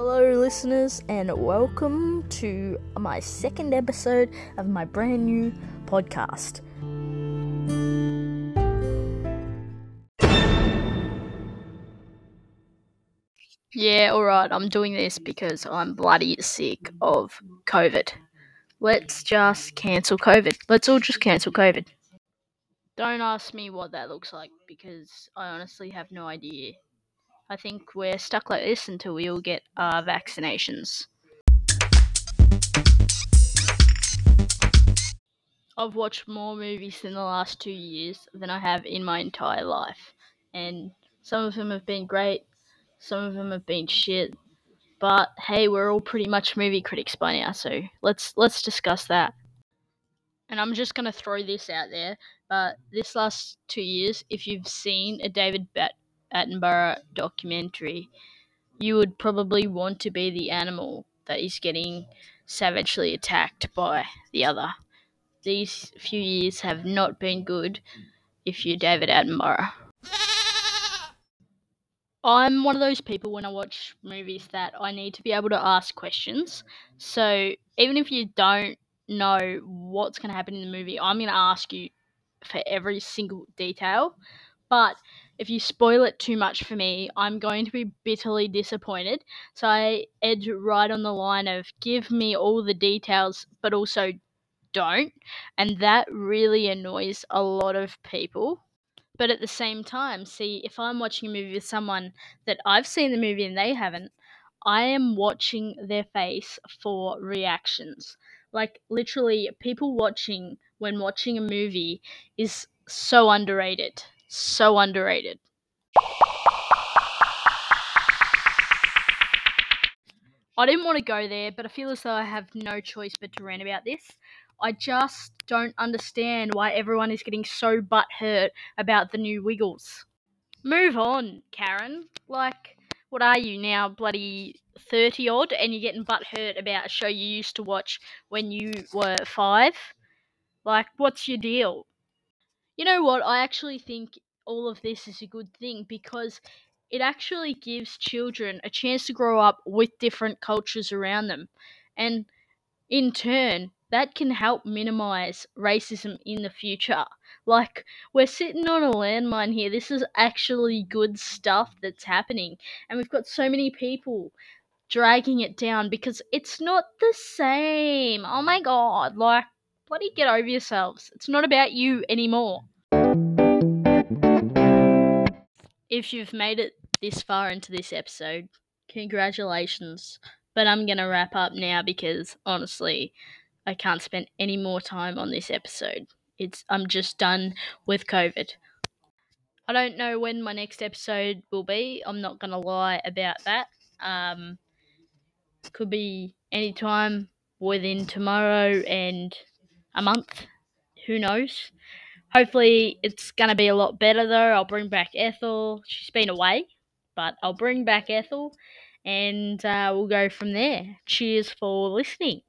Hello, listeners, and welcome to my second episode of my brand new podcast. Yeah, alright, I'm doing this because I'm bloody sick of COVID. Let's just cancel COVID. Let's all just cancel COVID. Don't ask me what that looks like because I honestly have no idea. I think we're stuck like this until we all get our vaccinations. I've watched more movies in the last two years than I have in my entire life. And some of them have been great, some of them have been shit. But hey, we're all pretty much movie critics by now, so let's let's discuss that. And I'm just gonna throw this out there, but this last two years, if you've seen a David Bat- Attenborough documentary, you would probably want to be the animal that is getting savagely attacked by the other. These few years have not been good if you're David Attenborough. I'm one of those people when I watch movies that I need to be able to ask questions. So even if you don't know what's going to happen in the movie, I'm going to ask you for every single detail. But if you spoil it too much for me, I'm going to be bitterly disappointed. So I edge right on the line of give me all the details, but also don't. And that really annoys a lot of people. But at the same time, see, if I'm watching a movie with someone that I've seen the movie and they haven't, I am watching their face for reactions. Like, literally, people watching when watching a movie is so underrated. So underrated. I didn't want to go there, but I feel as though I have no choice but to rant about this. I just don't understand why everyone is getting so butthurt about the new Wiggles. Move on, Karen. Like, what are you now, bloody 30 odd, and you're getting butthurt about a show you used to watch when you were five? Like, what's your deal? You know what? I actually think all of this is a good thing because it actually gives children a chance to grow up with different cultures around them. And in turn, that can help minimize racism in the future. Like, we're sitting on a landmine here. This is actually good stuff that's happening. And we've got so many people dragging it down because it's not the same. Oh my god. Like, bloody get over yourselves. It's not about you anymore. If you've made it this far into this episode, congratulations. But I'm going to wrap up now because honestly, I can't spend any more time on this episode. It's I'm just done with COVID. I don't know when my next episode will be. I'm not going to lie about that. Um, could be anytime within tomorrow and a month. Who knows? Hopefully, it's going to be a lot better though. I'll bring back Ethel. She's been away, but I'll bring back Ethel and uh, we'll go from there. Cheers for listening.